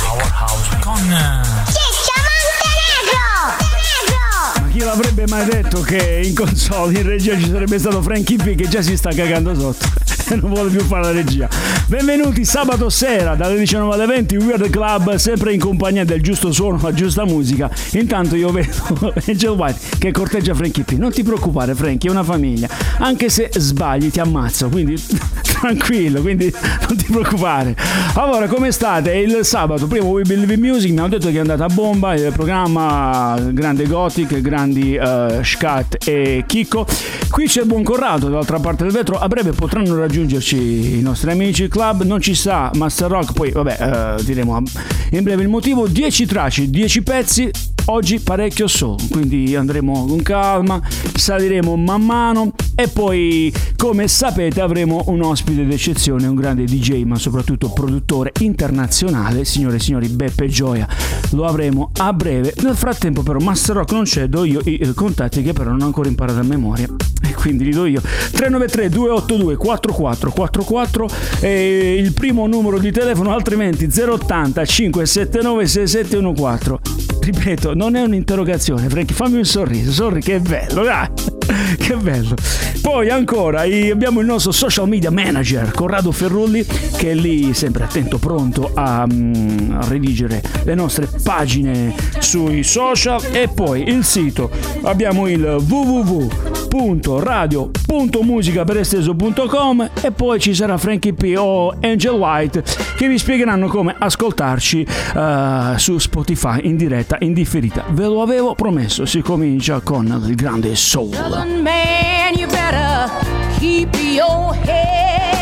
Powerhouse con Ciccio Montenegro! Ma chi l'avrebbe mai detto che in console in regia ci sarebbe stato Frankie P che già si sta cagando sotto e non vuole più fare la regia. Benvenuti sabato sera dalle 19 alle 20 Weird Club sempre in compagnia del giusto suono, la giusta musica. Intanto io vedo Angel White che corteggia Frankie P. Non ti preoccupare Frankie, è una famiglia. Anche se sbagli ti ammazzo, quindi tranquillo, quindi non ti preoccupare. Allora, come state? È il sabato, primo We Believe in Music, mi hanno detto che è andata a bomba, il programma grande gothic, grandi uh, scat e chicco. Qui c'è il buon Corrado, dall'altra parte del vetro, a breve potranno raggiungerci i nostri amici club, non ci sta Master Rock, poi vabbè, uh, diremo. In breve il motivo, 10 tracce, 10 pezzi, oggi parecchio solo, quindi andremo con calma, saliremo man mano e poi come sapete avremo un ospite d'eccezione, un grande DJ ma soprattutto produttore internazionale, signore e signori Beppe Gioia, lo avremo a breve. Nel frattempo però Master Rock non c'è, do io i contatti che però non ho ancora imparato a memoria e quindi li do io. 393 282 4444 è il primo numero di telefono, altrimenti 080 579 6714. Ripeto, non è un'interrogazione, Frankie, fammi un sorriso, sorri che bello, dai. che bello. Poi ancora abbiamo il nostro social media manager Corrado Ferrulli che è lì sempre attento, pronto a, um, a redigere le nostre pagine sui social e poi il sito abbiamo il www.radio.musicaperesteso.com e poi ci sarà Frankie P o Angel White che vi spiegheranno come ascoltarci uh, su Spotify in diretta, in differita. Ve lo avevo promesso, si comincia con il grande soul. Southern man, you better keep your head.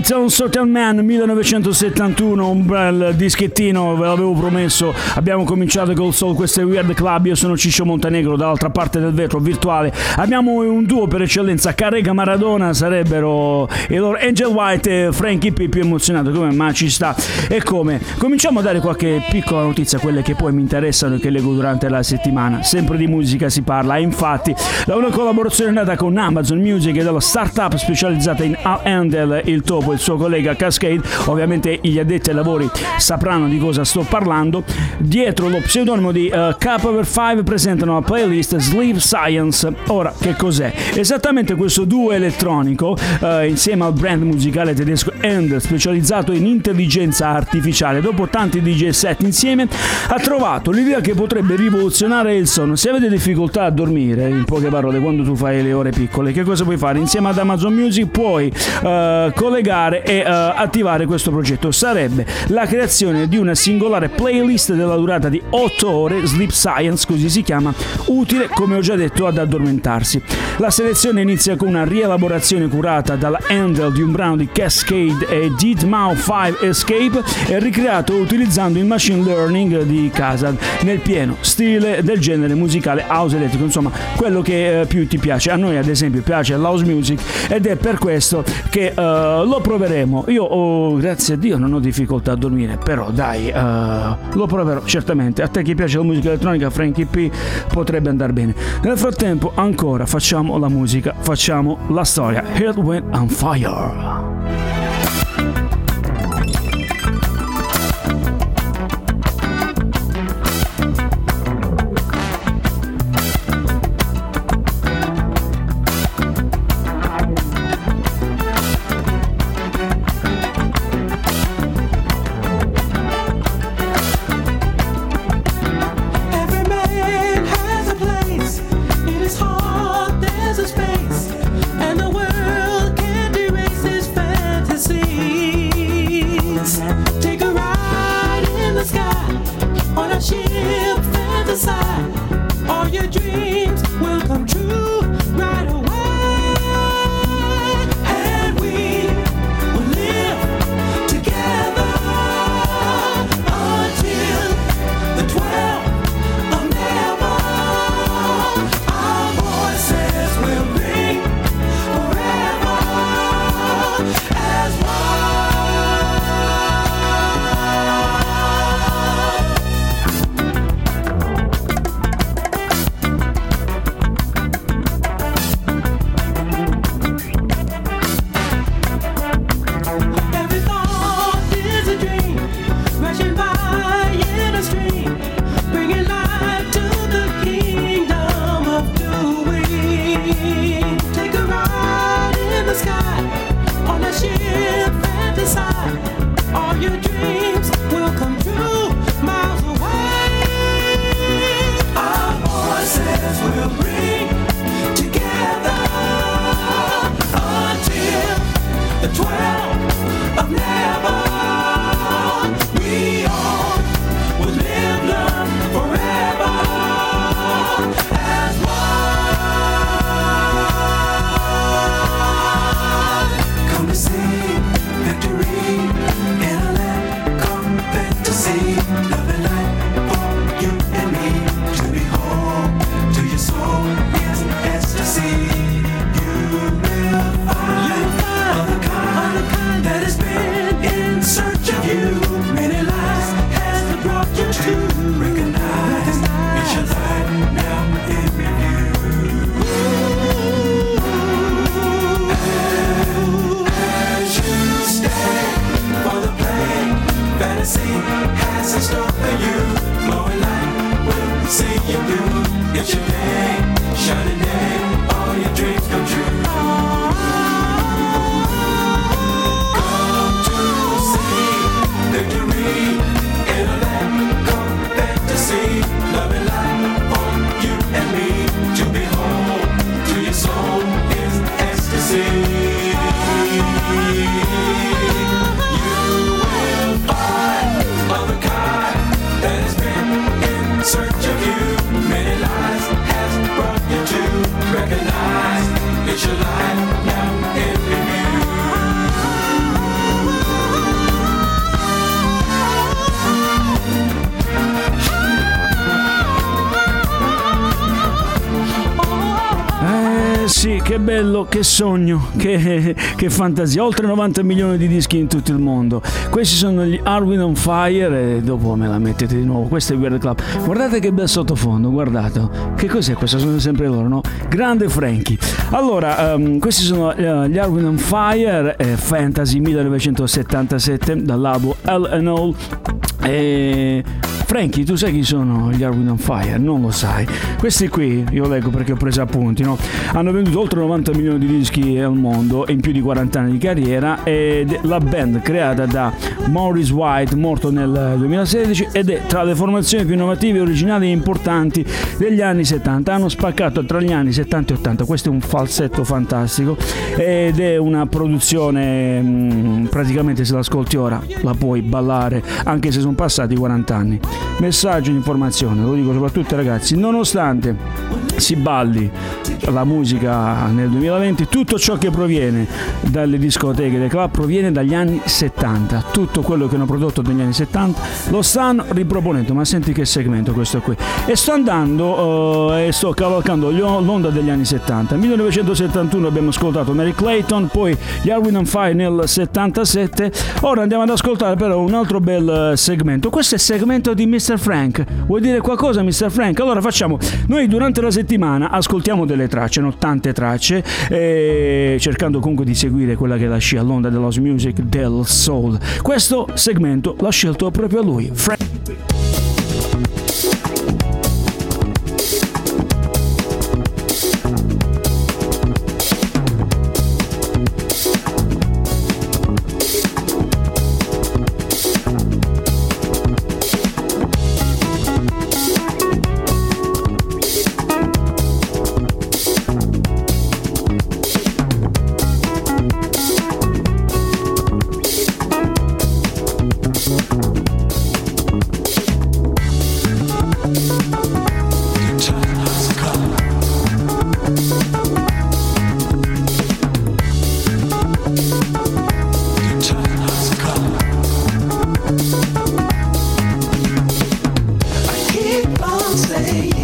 Clayton, Southern Man 1971, un bel dischettino, ve l'avevo promesso. Abbiamo cominciato col Soul, questo è Weird Club. Io sono Ciccio Montenegro, dall'altra parte del vetro virtuale. Abbiamo un duo per eccellenza, Carrega Maradona sarebbero i loro Angel White e Frankie P più emozionato come ma ci sta. E come? Cominciamo a dare qualche piccola notizia, quelle che poi mi interessano e che leggo durante la settimana. Sempre di musica si parla, e infatti da una collaborazione nata con Amazon Music e dalla startup specializzata in Al Handel, il Topo il suo collega Cascade, ovviamente gli addetti ai lavori sapranno di cosa sto parlando, dietro lo pseudonimo di uh, K 5 presentano la playlist Sleep Science. Ora, che cos'è? Esattamente questo duo elettronico, uh, insieme al brand musicale tedesco End, specializzato in intelligenza artificiale, dopo tanti DJ set insieme, ha trovato l'idea che potrebbe rivoluzionare il sonno. Se avete difficoltà a dormire, in poche parole, quando tu fai le ore piccole, che cosa puoi fare? Insieme ad Amazon Music puoi uh, collegare e uh, attivare questo progetto. Sarebbe la creazione di una singolare playlist della durata di 8 ore, Sleep Science così si chiama, utile come ho già detto ad addormentarsi. La selezione inizia con una rielaborazione curata dalla Handle di un brano di Cascade e Dead Mouth 5 Escape e ricreato utilizzando il machine learning di Kazad nel pieno stile del genere musicale house elettrico, insomma quello che eh, più ti piace. A noi ad esempio piace l'house music ed è per questo che uh, lo proveremo. Io oh, grazie a Dio non ho difficoltà a dormire, però dai, uh, lo proverò certamente. A te che piace la musica elettronica, Frankie P, potrebbe andare bene. Nel frattempo ancora facciamo la musica, facciamo la storia. Head Went on Fire. Che sogno, che, che, fantasia. Oltre 90 milioni di dischi in tutto il mondo. Questi sono gli Arwin on Fire e dopo me la mettete di nuovo. Questo è Weird Club. Guardate che bel sottofondo, guardate. Che cos'è questo? Sono sempre loro, no? Grande Frankie. Allora, um, questi sono uh, gli Arwin on Fire, eh, Fantasy 1977 dall'album L&O e Frankie, tu sai chi sono gli Arwin on Fire? Non lo sai. Questi qui, io leggo perché ho preso appunti, no? Hanno venduto oltre 90 milioni di dischi al mondo in più di 40 anni di carriera ed la band creata da Maurice White, morto nel 2016, ed è tra le formazioni più innovative, originali e importanti degli anni 70. Hanno spaccato tra gli anni 70 e 80. Questo è un falsetto fantastico ed è una produzione mh, praticamente se l'ascolti ora la puoi ballare anche se sono passati 40 anni messaggio di informazione, lo dico soprattutto ai ragazzi, nonostante si balli la musica nel 2020, tutto ciò che proviene dalle discoteche dei club proviene dagli anni 70, tutto quello che hanno prodotto negli anni 70 lo stanno riproponendo, ma senti che segmento questo qui. E sto andando uh, e sto cavalcando l'onda degli anni 70. Nel 1971 abbiamo ascoltato Mary Clayton, poi gli Arwin and Fire nel 77, ora andiamo ad ascoltare però un altro bel segmento, questo è il segmento di Mr. Frank. Vuoi dire qualcosa Mr. Frank? Allora facciamo, noi durante la settimana ascoltiamo delle tracce, no? tante tracce, eh, cercando comunque di seguire quella che è la scia all'onda dell'house music del soul. Questo segmento l'ha scelto proprio lui, Frank. yeah.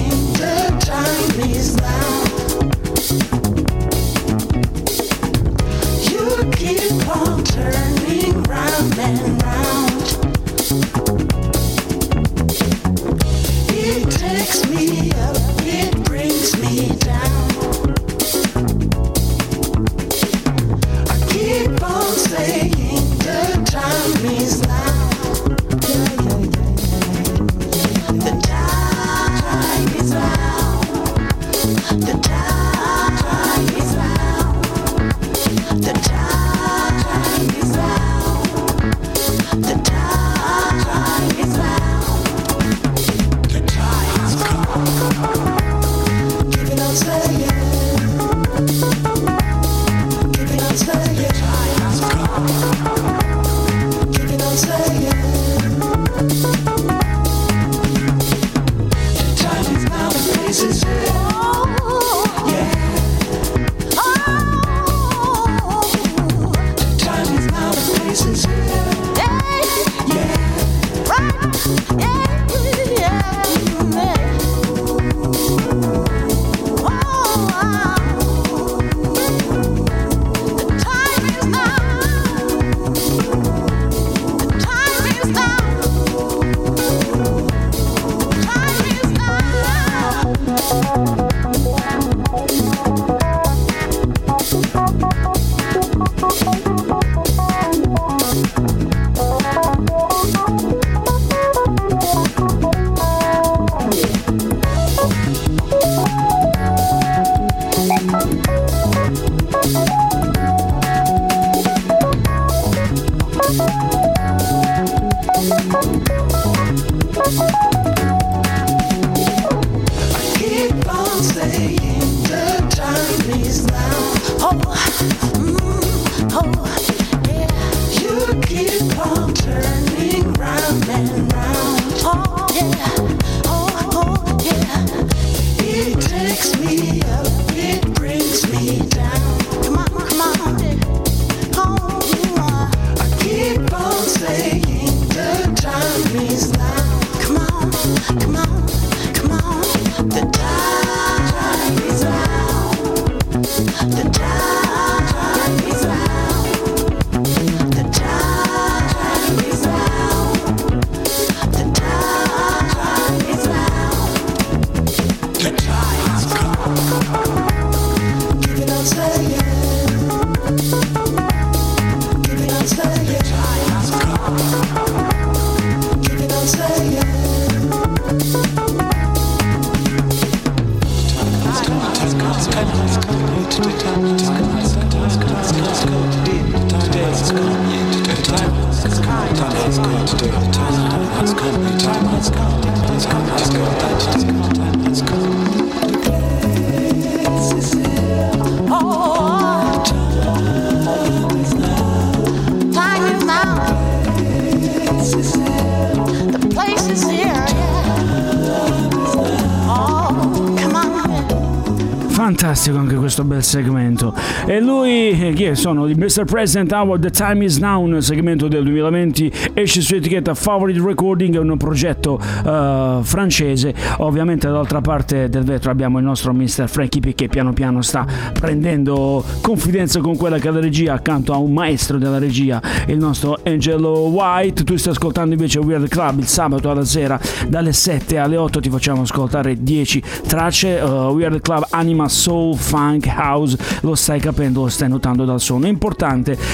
Mr. President Hour, The Time Is Now, un segmento del 2020, esce su etichetta Favorite Recording, è un progetto uh, francese. Ovviamente dall'altra parte del vetro abbiamo il nostro Mr. Frankie P che piano piano sta prendendo confidenza con quella che è la regia, accanto a un maestro della regia, il nostro Angelo White. Tu stai ascoltando invece Weird Club il sabato alla sera dalle 7 alle 8 ti facciamo ascoltare 10 tracce uh, Weird Club Anima Soul, Funk, House, lo stai capendo, lo stai notando dal suono. Importante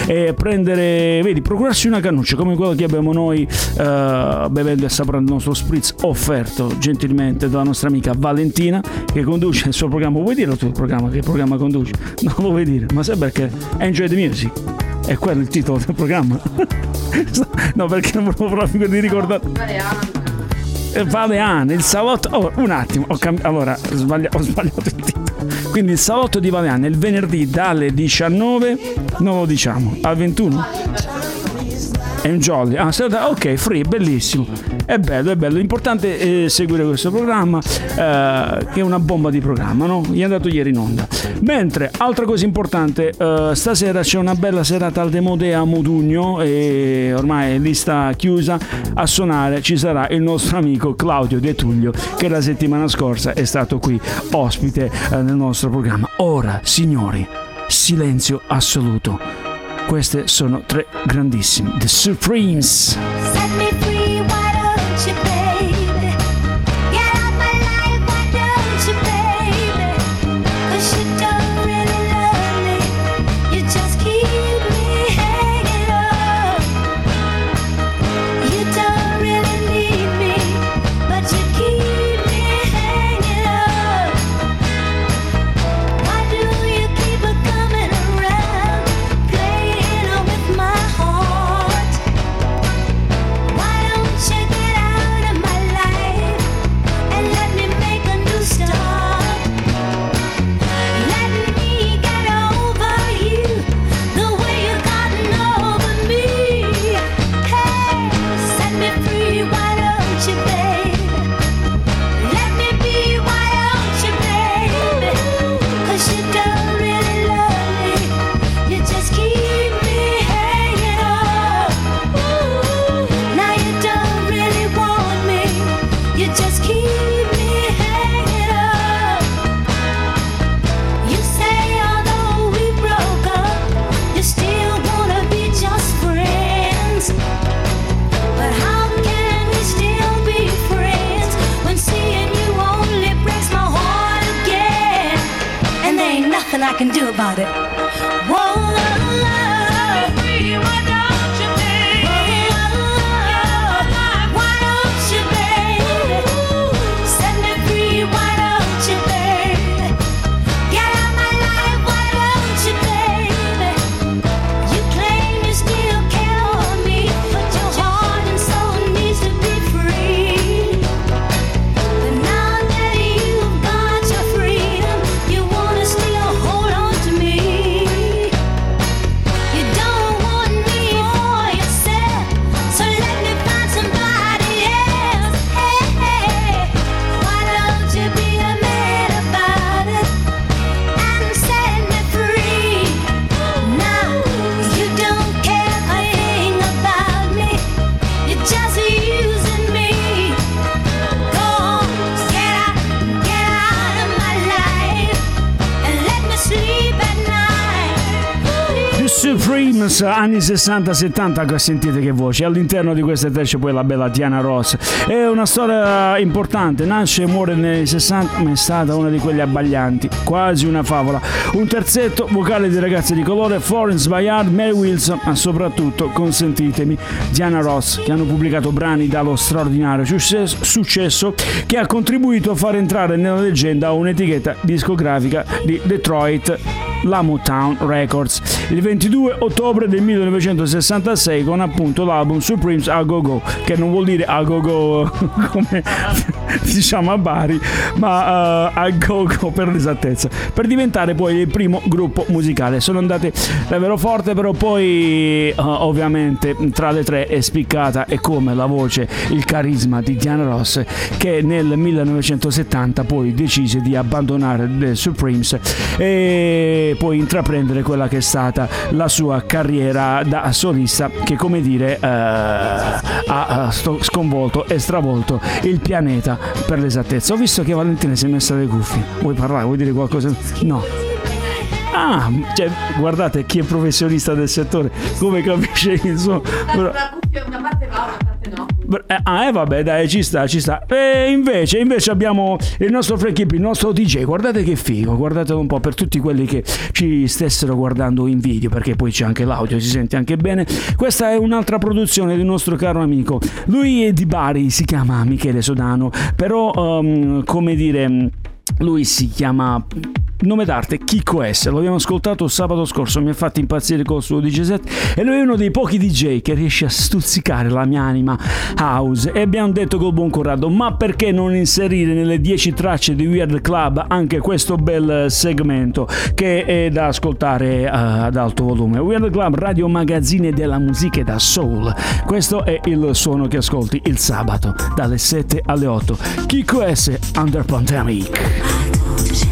è prendere, vedi, procurarsi una cannuccia come quella che abbiamo noi uh, bevendo e assaporando il nostro spritz offerto gentilmente dalla nostra amica Valentina che conduce il suo programma. Vuoi dire il programma? Che programma conduce? Non lo vuoi dire, ma sai perché? Enjoy the Music. È quello il titolo del programma. no, perché non volevo proprio di ricordare. Valean, il salotto. Oh, un attimo, ho cambiato. Allora, sbaglia... ho sbagliato il titolo. Quindi il salotto di Valean il venerdì dalle 19, non lo diciamo, al 21. È un jolly. Ah, ok, free, bellissimo. È bello, è bello. L'importante è seguire questo programma, eh, che è una bomba di programma, no? Gli è andato ieri in onda. Mentre, altra cosa importante, eh, stasera c'è una bella serata al Demodea a Modugno e ormai lista chiusa. A suonare ci sarà il nostro amico Claudio De Tullio, che la settimana scorsa è stato qui ospite eh, nel nostro programma. Ora, signori, silenzio assoluto. Queste sono tre grandissime. The Supremes. Anni 60-70 sentite che voce. All'interno di queste tre c'è poi la bella Diana Ross. È una storia importante nasce e muore negli anni 60 ma è stata una di quelle abbaglianti quasi una favola. Un terzetto vocale di ragazze di colore Florence Bayard, Mary Wilson ma soprattutto consentitemi Diana Ross che hanno pubblicato brani dallo straordinario successo che ha contribuito a far entrare nella leggenda un'etichetta discografica di Detroit la Motown Records. Il 22 ottobre del 1966 con appunto l'album Supremes A Go Go che non vuol dire A Go Go come diciamo a Bari ma uh, A Go Go per l'esattezza per diventare poi il primo gruppo musicale. Sono andate davvero forte però poi uh, ovviamente tra le tre è spiccata e come la voce il carisma di Diana Ross che nel 1970 poi decise di abbandonare The Supremes. E poi intraprendere quella che è stata la sua carriera da solista che come dire eh, ha sconvolto e stravolto il pianeta per l'esattezza. Ho visto che Valentina si è messa le cuffie. Vuoi parlare? Vuoi dire qualcosa? No. Ah, cioè, guardate chi è professionista del settore, come capisce il suo... Una parte va, una parte no. Eh, ah, eh vabbè, dai, ci sta, ci sta. E invece, invece abbiamo il nostro Frankie il nostro DJ. Guardate che figo, guardatelo un po' per tutti quelli che ci stessero guardando in video, perché poi c'è anche l'audio, si sente anche bene. Questa è un'altra produzione un nostro caro amico. Lui è di Bari, si chiama Michele Sodano, però, um, come dire, lui si chiama nome d'arte Kiko S. Lo abbiamo ascoltato sabato scorso, mi ha fatto impazzire col suo DJ set e lui è uno dei pochi DJ che riesce a stuzzicare la mia anima house. E abbiamo detto col buon Corrado, ma perché non inserire nelle 10 tracce di Weird Club anche questo bel segmento che è da ascoltare uh, ad alto volume? Weird Club, radio magazzine della musica da soul. Questo è il suono che ascolti il sabato dalle 7 alle 8. Kiko S. Under Pandemic.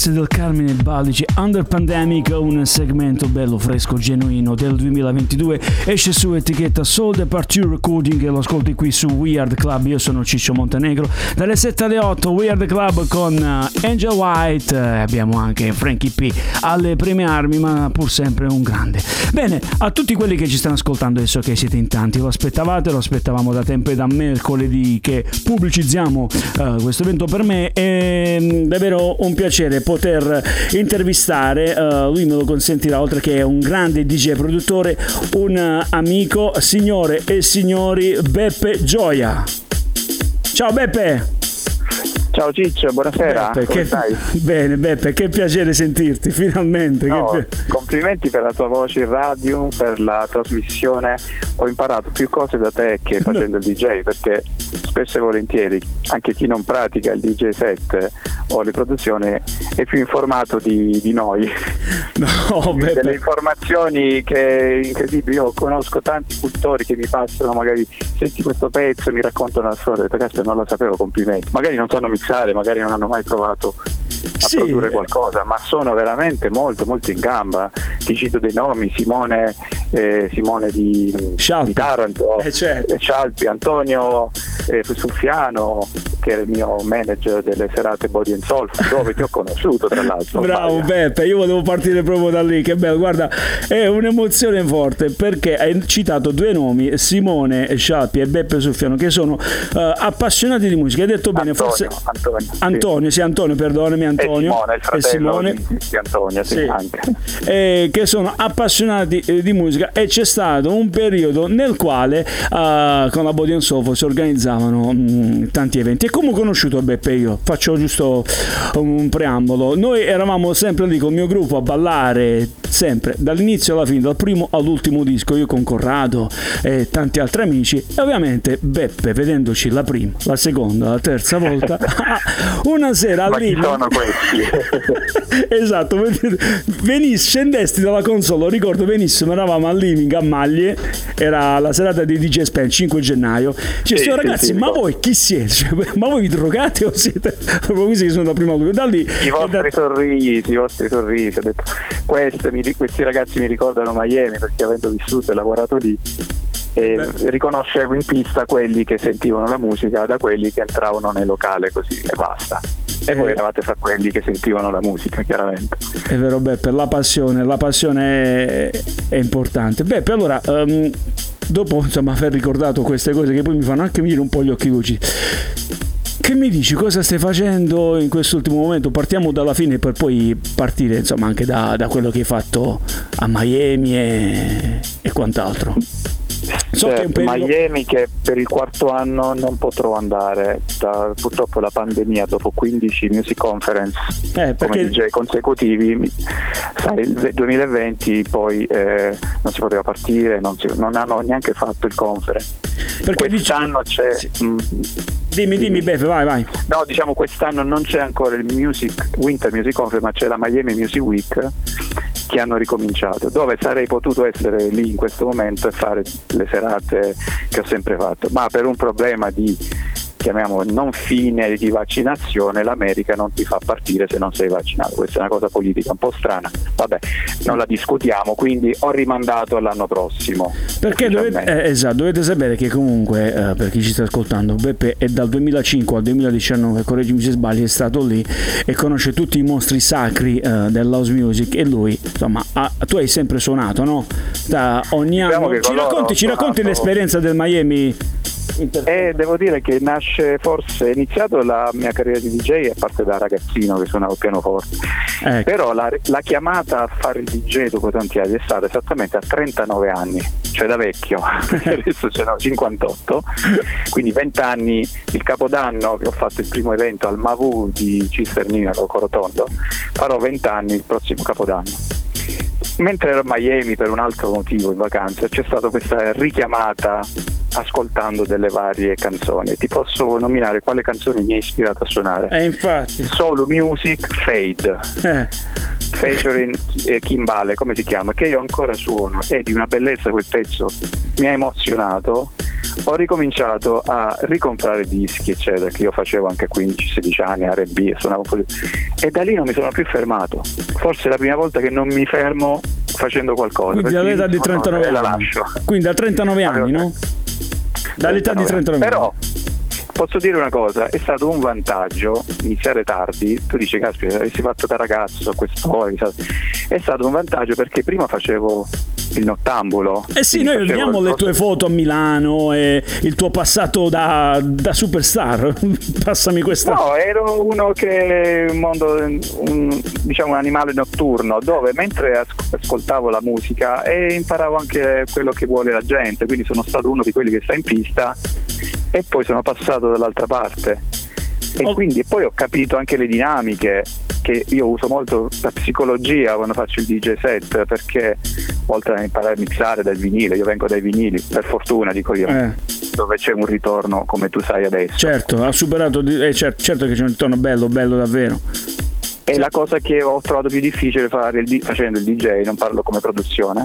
West del Carmine Baldici Under Pandemic, un segmento bello, fresco, genuino del 2022. Esce su etichetta Soul Departure Recording e lo ascolti qui su Weird Club. Io sono Ciccio Montenegro. Dalle 7 alle 8 Weird Club con eh, Angel White. Eh, abbiamo anche Frankie P alle prime armi, ma pur sempre un grande. Bene, a tutti quelli che ci stanno ascoltando adesso che siete in tanti, lo aspettavate, lo aspettavamo da tempo e da mercoledì che pubblicizziamo uh, questo evento per me. È mm, davvero un piacere poter intervistare, uh, lui me lo consentirà, oltre che un grande DJ produttore, un amico, signore e signori, Beppe Gioia. Ciao Beppe! Ciao Ciccio, buonasera. Beppe, che... stai? Bene, Beppe, che piacere sentirti finalmente. No, che... Complimenti per la tua voce in radio, per la trasmissione. Ho imparato più cose da te che facendo il DJ, perché spesso e volentieri anche chi non pratica il DJ set o le produzioni è più informato di, di noi. No, Beppe. Delle informazioni che incredibili. Io conosco tanti cultori che mi passano, magari senti questo pezzo, mi raccontano la storia, ragazzi non lo sapevo, complimenti. Magari non sanno mixare, magari non hanno mai provato a sì. produrre qualcosa, ma sono veramente molto molto in gamba. Ti cito dei nomi, Simone, eh, Simone di, di Taranto, eh, certo. Scialpi, Antonio eh, Suffiano, che è il mio manager delle serate Body and Soul, dove ti ho conosciuto tra l'altro. Bravo Beppe, io volevo partire proprio da lì, che bello, guarda, è un'emozione forte perché hai citato due nomi, Simone Scialpi e Beppe Suffiano, che sono uh, appassionati di musica. Hai detto bene, Antonio, forse... Antonio, Antonio, sì. sì, Antonio, perdonami Antonio. E Simone, il fratello Simone. Di, di Antonio, sì, sì. anche. Eh, che sono appassionati eh, di musica e c'è stato un periodo nel quale uh, con la Body and Soul si organizzavano mh, mm, tanti eventi. Come ho conosciuto Beppe io? Faccio giusto un preambolo. Noi eravamo sempre lì con il mio gruppo a ballare, sempre, dall'inizio alla fine, dal primo all'ultimo disco, io con Corrado e tanti altri amici. E ovviamente Beppe, vedendoci la prima, la seconda, la terza volta, una sera al limite... sono questi? esatto, venis, scendesti dalla console, lo ricordo benissimo, eravamo al living a Maglie, era la serata di DJ Spen, 5 gennaio. Cioè, sì, ragazzi, sì, ma voi chi siete? Cioè, ma voi vi drogate o siete proprio questi che sono da prima lui? Da lì, I vostri da... sorrisi, i vostri sorrisi. Ho detto, questi, questi ragazzi mi ricordano Miami perché avendo vissuto e lavorato lì e riconoscevo in pista quelli che sentivano la musica da quelli che entravano nel locale così e basta. E voi eh. eravate fra quelli che sentivano la musica, chiaramente. È vero, Beppe, la passione, la passione è, è importante. Beppe, allora, um, dopo insomma aver ricordato queste cose che poi mi fanno anche venire un po' gli occhi lucidi, che mi dici cosa stai facendo in quest'ultimo momento? Partiamo dalla fine per poi partire insomma anche da, da quello che hai fatto a Miami e, e quant'altro. So certo, che periodo... Miami che per il quarto anno non potrò andare, da, purtroppo la pandemia dopo 15 music conference eh, perché... come DJ consecutivi, sai, il 2020 poi eh, non si poteva partire, non, si, non, hanno neanche fatto il conference. Perché quest'anno dice... c'è... Sì. Mh, dimmi, dimmi Beppe, vai, vai. No, diciamo quest'anno non c'è ancora il Music, Winter Music Conference, ma c'è la Miami Music Week che hanno ricominciato, dove sarei potuto essere lì in questo momento e fare le serate che ho sempre fatto, ma per un problema di chiamiamolo non fine di vaccinazione, l'America non ti fa partire se non sei vaccinato. Questa è una cosa politica un po' strana, vabbè, non la discutiamo, quindi ho rimandato all'anno prossimo. Perché dovete, eh, esatto, dovete sapere che comunque, eh, per chi ci sta ascoltando, Beppe è dal 2005 al 2019, correggimi se sbagli, è stato lì e conosce tutti i mostri sacri eh, dell'house music e lui, insomma, ha, tu hai sempre suonato, no? Da ogni anno. Ci racconti, ci racconti l'esperienza del Miami e devo dire che nasce forse, è iniziato la mia carriera di DJ a parte da ragazzino che suonavo pianoforte, ecco. però la, la, chiamata a fare il DJ dopo tanti anni è stata esattamente a 39 anni, cioè da vecchio, adesso ce n'ho 58, quindi 20 anni, il capodanno che ho fatto il primo evento al Mavu di Cisternino, Corotondo, farò 20 anni il prossimo capodanno mentre ero a Miami per un altro motivo in vacanza c'è stata questa richiamata ascoltando delle varie canzoni. Ti posso nominare quale canzone mi ha ispirato a suonare? Eh, infatti. Solo Music Fade. Eh. Featuring eh, Kimbale, come si chiama? Che io ancora suono. È di una bellezza quel pezzo, mi ha emozionato ho ricominciato a ricomprare dischi, eccetera, che io facevo anche a 15-16 anni, RB, e suonavo di... E da lì non mi sono più fermato. Forse è la prima volta che non mi fermo facendo qualcosa. Quindi all'età di 39 anni. La lascio. Quindi a 39 anni, no? Dall'età di 39 anni. Però posso dire una cosa, è stato un vantaggio iniziare tardi, tu dici caspita, avessi fatto da ragazzo a quest'ora, è stato un vantaggio perché prima facevo il nottambulo. Eh sì, noi vediamo le tue foto a Milano e il tuo passato da, da superstar. Passami questa. No, ero uno che un mondo, un, diciamo un animale notturno, dove mentre ascoltavo la musica e imparavo anche quello che vuole la gente, quindi sono stato uno di quelli che sta in pista e poi sono passato dall'altra parte. E oh. quindi poi ho capito anche le dinamiche che io uso molto la psicologia quando faccio il DJ set perché oltre a imparare a mixare dal vinile, io vengo dai vinili, per fortuna dico io. Eh. Dove c'è un ritorno come tu sai adesso. Certo, ha superato, eh, certo, certo che c'è un ritorno bello, bello davvero. E la cosa che ho trovato più difficile fare il, facendo il DJ, non parlo come produzione,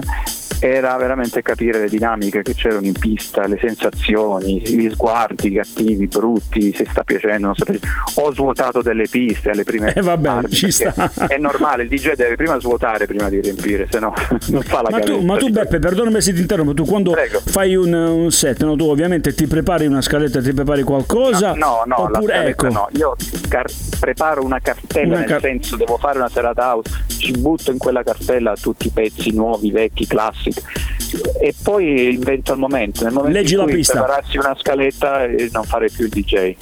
era veramente capire le dinamiche che c'erano in pista, le sensazioni, gli sguardi cattivi, brutti, se sta piacendo, non sta piacendo. Ho svuotato delle piste alle prime eh, vabbè, ci sta. È normale, il DJ deve prima svuotare prima di riempire, se no non fa la ma tu, ma tu Beppe, perdonami se ti interrompo, tu quando Prego. fai un, un set, no, tu ovviamente ti prepari una scaletta, ti prepari qualcosa? No, no, no oppure, ecco. no. io car- preparo una cartella, una nel car- senso devo fare una serata house, ci butto in quella cartella tutti i pezzi nuovi, vecchi, classici e poi invento il momento, nel momento Leggi in cui prepararsi una scaletta e non fare più il DJ.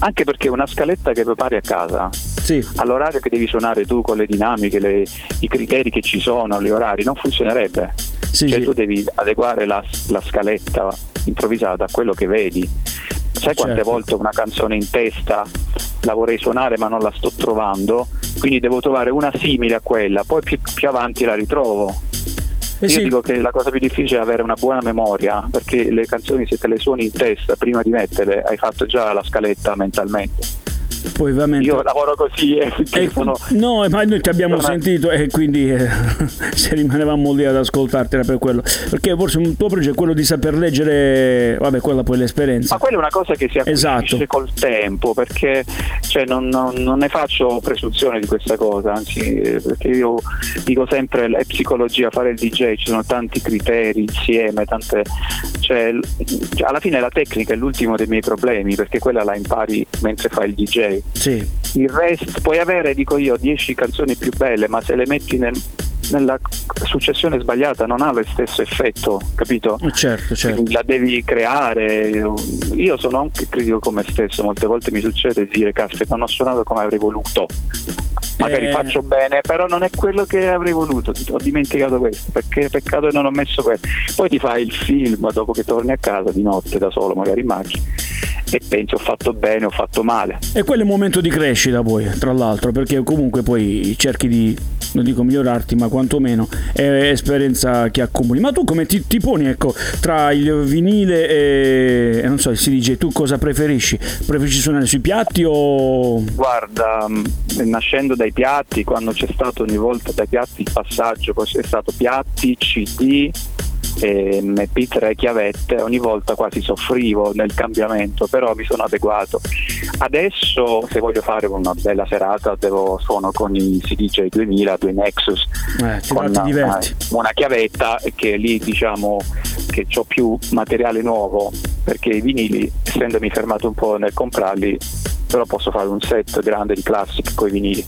Anche perché una scaletta che prepari a casa, sì. all'orario che devi suonare tu con le dinamiche, le, i criteri che ci sono, gli orari, non funzionerebbe. Sì, cioè sì. tu devi adeguare la, la, scaletta improvvisata a quello che vedi. Sai quante certo. volte una canzone in testa la vorrei suonare ma non la sto trovando, quindi devo trovare una simile a quella, poi più, più avanti la ritrovo eh Io sì. dico che la cosa più difficile è avere una buona memoria, perché le canzoni se te le suoni in testa prima di metterle hai fatto già la scaletta mentalmente poi ovviamente... Io lavoro così e eh, sono... No, ma noi ti abbiamo sono... sentito e quindi eh, se rimanevamo lì ad ascoltarti era per quello. Perché forse un tuo progetto è quello di saper leggere, vabbè, quella poi è l'esperienza. Ma quella è una cosa che si acquisisce esatto. col tempo, perché cioè, non, non, non, ne faccio presunzione di questa cosa, anzi, perché io dico sempre è psicologia, fare il DJ, ci sono tanti criteri insieme, tante... Cioè, alla fine la tecnica è l'ultimo dei miei problemi, perché quella la impari mentre fai il DJ sì. Il resto puoi avere, dico io, 10 canzoni più belle, ma se le metti nel, nella successione sbagliata non ha lo stesso effetto, capito? Eh, certo, certo. La devi creare. Io sono anche critico con me stesso, molte volte mi succede di dire caspita, non ho suonato come avrei voluto. Magari eh... faccio bene, però non è quello che avrei voluto, ho dimenticato questo, perché peccato che non ho messo questo. Poi ti fai il film dopo che torni a casa di notte da solo, magari in macchina e pensi ho fatto bene, ho fatto male. E quello è un momento di crescita poi, tra l'altro, perché comunque poi cerchi di, non dico migliorarti, ma quantomeno è esperienza che accumuli. Ma tu come ti, ti poni, ecco, tra il vinile e, non so, si dice, tu cosa preferisci? Preferisci suonare sui piatti o... Guarda, mm, nascendo dai piatti, quando c'è stato ogni volta dai piatti il passaggio, poi è stato piatti, CD, MP3 chiavette, ogni volta quasi soffrivo nel cambiamento, però mi sono adeguato. Adesso se voglio fare una bella serata devo suono con i CDJ 2000, due Nexus, eh, con una, una, chiavetta che lì diciamo che ho più materiale nuovo perché i vinili, essendomi fermato un po' nel comprarli, però posso fare un set grande di classic con i vinili.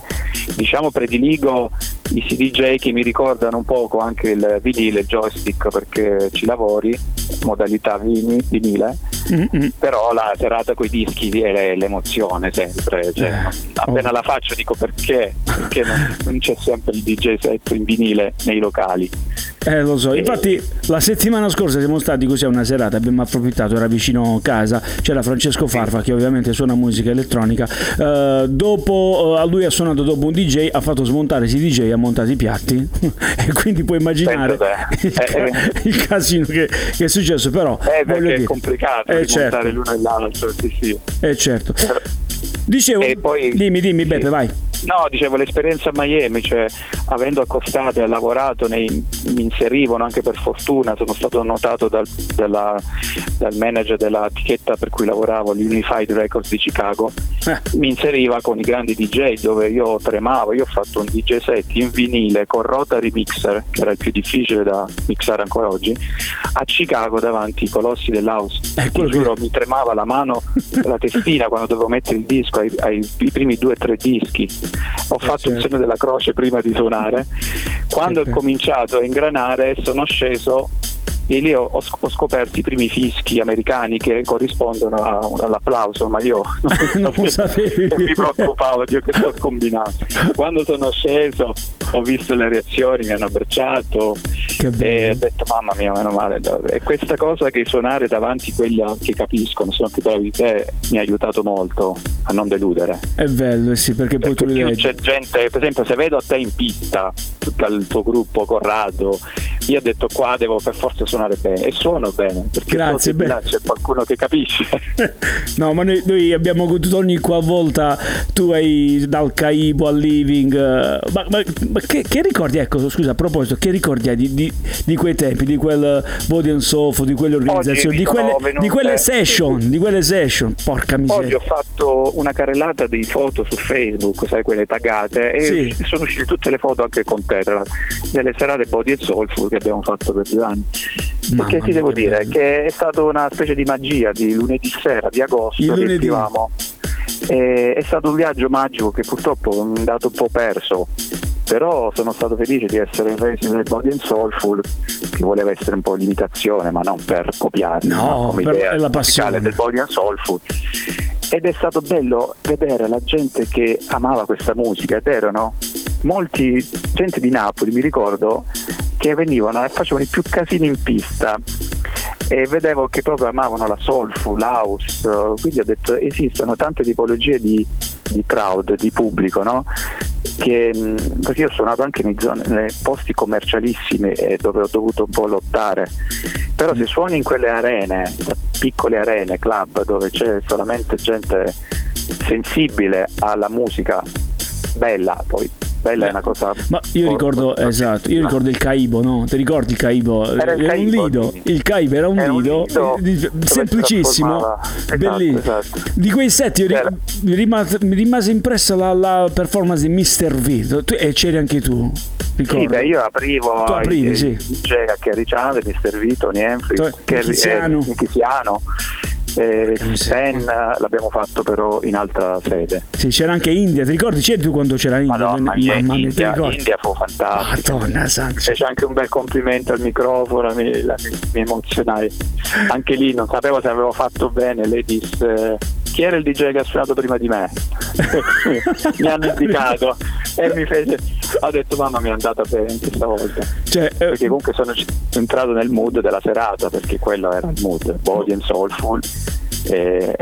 Diciamo prediligo i CDJ che mi ricordano un poco anche il vinile, il joystick perché ci lavori, modalità vinile, mm-hmm. però la serata con i dischi è l'emozione sempre, cioè, eh. appena oh. la faccio dico perché, perché non, non c'è sempre il DJ set in vinile nei locali. Eh lo so, infatti la settimana scorsa siamo stati così a una serata, abbiamo approfittato, era vicino casa, c'era Francesco Farfa che ovviamente suona musica elettronica, uh, dopo uh, lui ha suonato dopo un DJ, ha fatto smontare i DJ, ha montato i piatti e quindi puoi immaginare il, ca- eh, eh. il, casino che, che, è successo, però... Eh, perché è complicato eh, certo. l'uno e l'altro, sì sì. Eh certo. Dicevo, poi, dimmi, dimmi Beppe, vai. No, dicevo l'esperienza a Miami, cioè avendo accostato e lavorato, nei, mi inserivano anche per fortuna, sono stato notato dal, dalla, dal manager dell'etichetta per cui lavoravo, l'Unified Records di Chicago, eh. mi inseriva con i grandi DJ dove io tremavo, io ho fatto un DJ set in vinile con Rotary Mixer, che era il più difficile da mixare ancora oggi, a Chicago davanti ai colossi dell'house. Eh, Ti giuro, mi tremava la mano, la testina quando dovevo mettere il disco ai, ai, ai primi due o tre dischi. Ho fatto certo. il segno della croce prima di suonare. Quando ho cominciato a ingranare sono sceso e lì ho, ho, scoperto i primi fischi americani che corrispondono a, all'applauso, ma io non, non, non mi preoccupavo di che sto combinando. Quando sono sceso ho visto le reazioni, mi hanno abbracciato e ho detto mamma mia, meno male. E questa cosa che suonare davanti a quelli che capiscono, sono più bravi di te, mi ha aiutato molto a non deludere. È bello, sì, perché, perché poi tu li C'è gente, per esempio, se vedo a te in pista, dal tuo gruppo Corrado, io ho detto qua devo per forza suonare bene e suono bene perché Grazie, beh. c'è qualcuno che capisce no ma noi, noi abbiamo goduto ogni qualvolta tu hai dal Caibo al Living uh, ma, ma, ma che, che, ricordi ecco scusa a proposito che ricordi hai di, di, di quei tempi di quel Body and Soft di quelle organizzazioni di quelle, di quelle, session di quelle session porca miseria oggi ho fatto una carrellata di foto su Facebook sai quelle taggate e sì. sono uscite tutte le foto anche con te delle serate Body and Soulful che abbiamo fatto per due anni. Mamma Perché ti devo dire bello. che è stata una specie di magia di lunedì sera, di agosto, Il lunedì. è stato un viaggio magico che purtroppo è andato un po' perso. Però sono stato felice di essere in resi del Body and Soulful che voleva essere un po' l'imitazione ma non per copiare no, come idea la passione. del Body and Soulful. Ed è stato bello vedere la gente che amava questa musica ed erano molti gente di Napoli mi ricordo che venivano e facevano i più casini in pista e vedevo che proprio amavano la soulful, house, quindi ho detto esistono tante tipologie di, di crowd, di pubblico, no? Che, perché io ho suonato anche nei, zone, nei posti commercialissimi dove ho dovuto un po' lottare, però se suoni in quelle arene, piccole arene, club, dove c'è solamente gente sensibile alla musica bella, poi bella è una cosa. Ma io ricordo, esatto, io ricordo il Caibo, no? Ti ricordi il Caibo? Era, il era Caibo, un lido, il Caibo era un era lido, un lido semplicissimo, esatto, bellissimo. Esatto. Di quei set io mi, rimase, mi rimase impressa la, la, performance di Mr. V tu, e c'eri anche tu. Sì, beh, io aprivo tu aprivi, ai, sì. DJ a Kerry Chandler, Mr. Vito, Nienfri, Kerry Chiano eh, Pen l'abbiamo fatto però in altra sede. Sì, c'era anche India, ti ricordi? C'eri tu quando c'era India? Madonna, Mamma mia, India, India fu fantastico. Madonna santa. C'è anche un bel complimento al microfono, mi, mi, mi emozionai. Anche lì non sapevo se avevo fatto bene, lei disse chi era il DJ che ha suonato prima di me? mi hanno indicato e mi fece ho detto mamma mi è andata bene questa volta cioè, eh, perché comunque sono entrato nel mood della serata perché quello era il mood body and soulful e,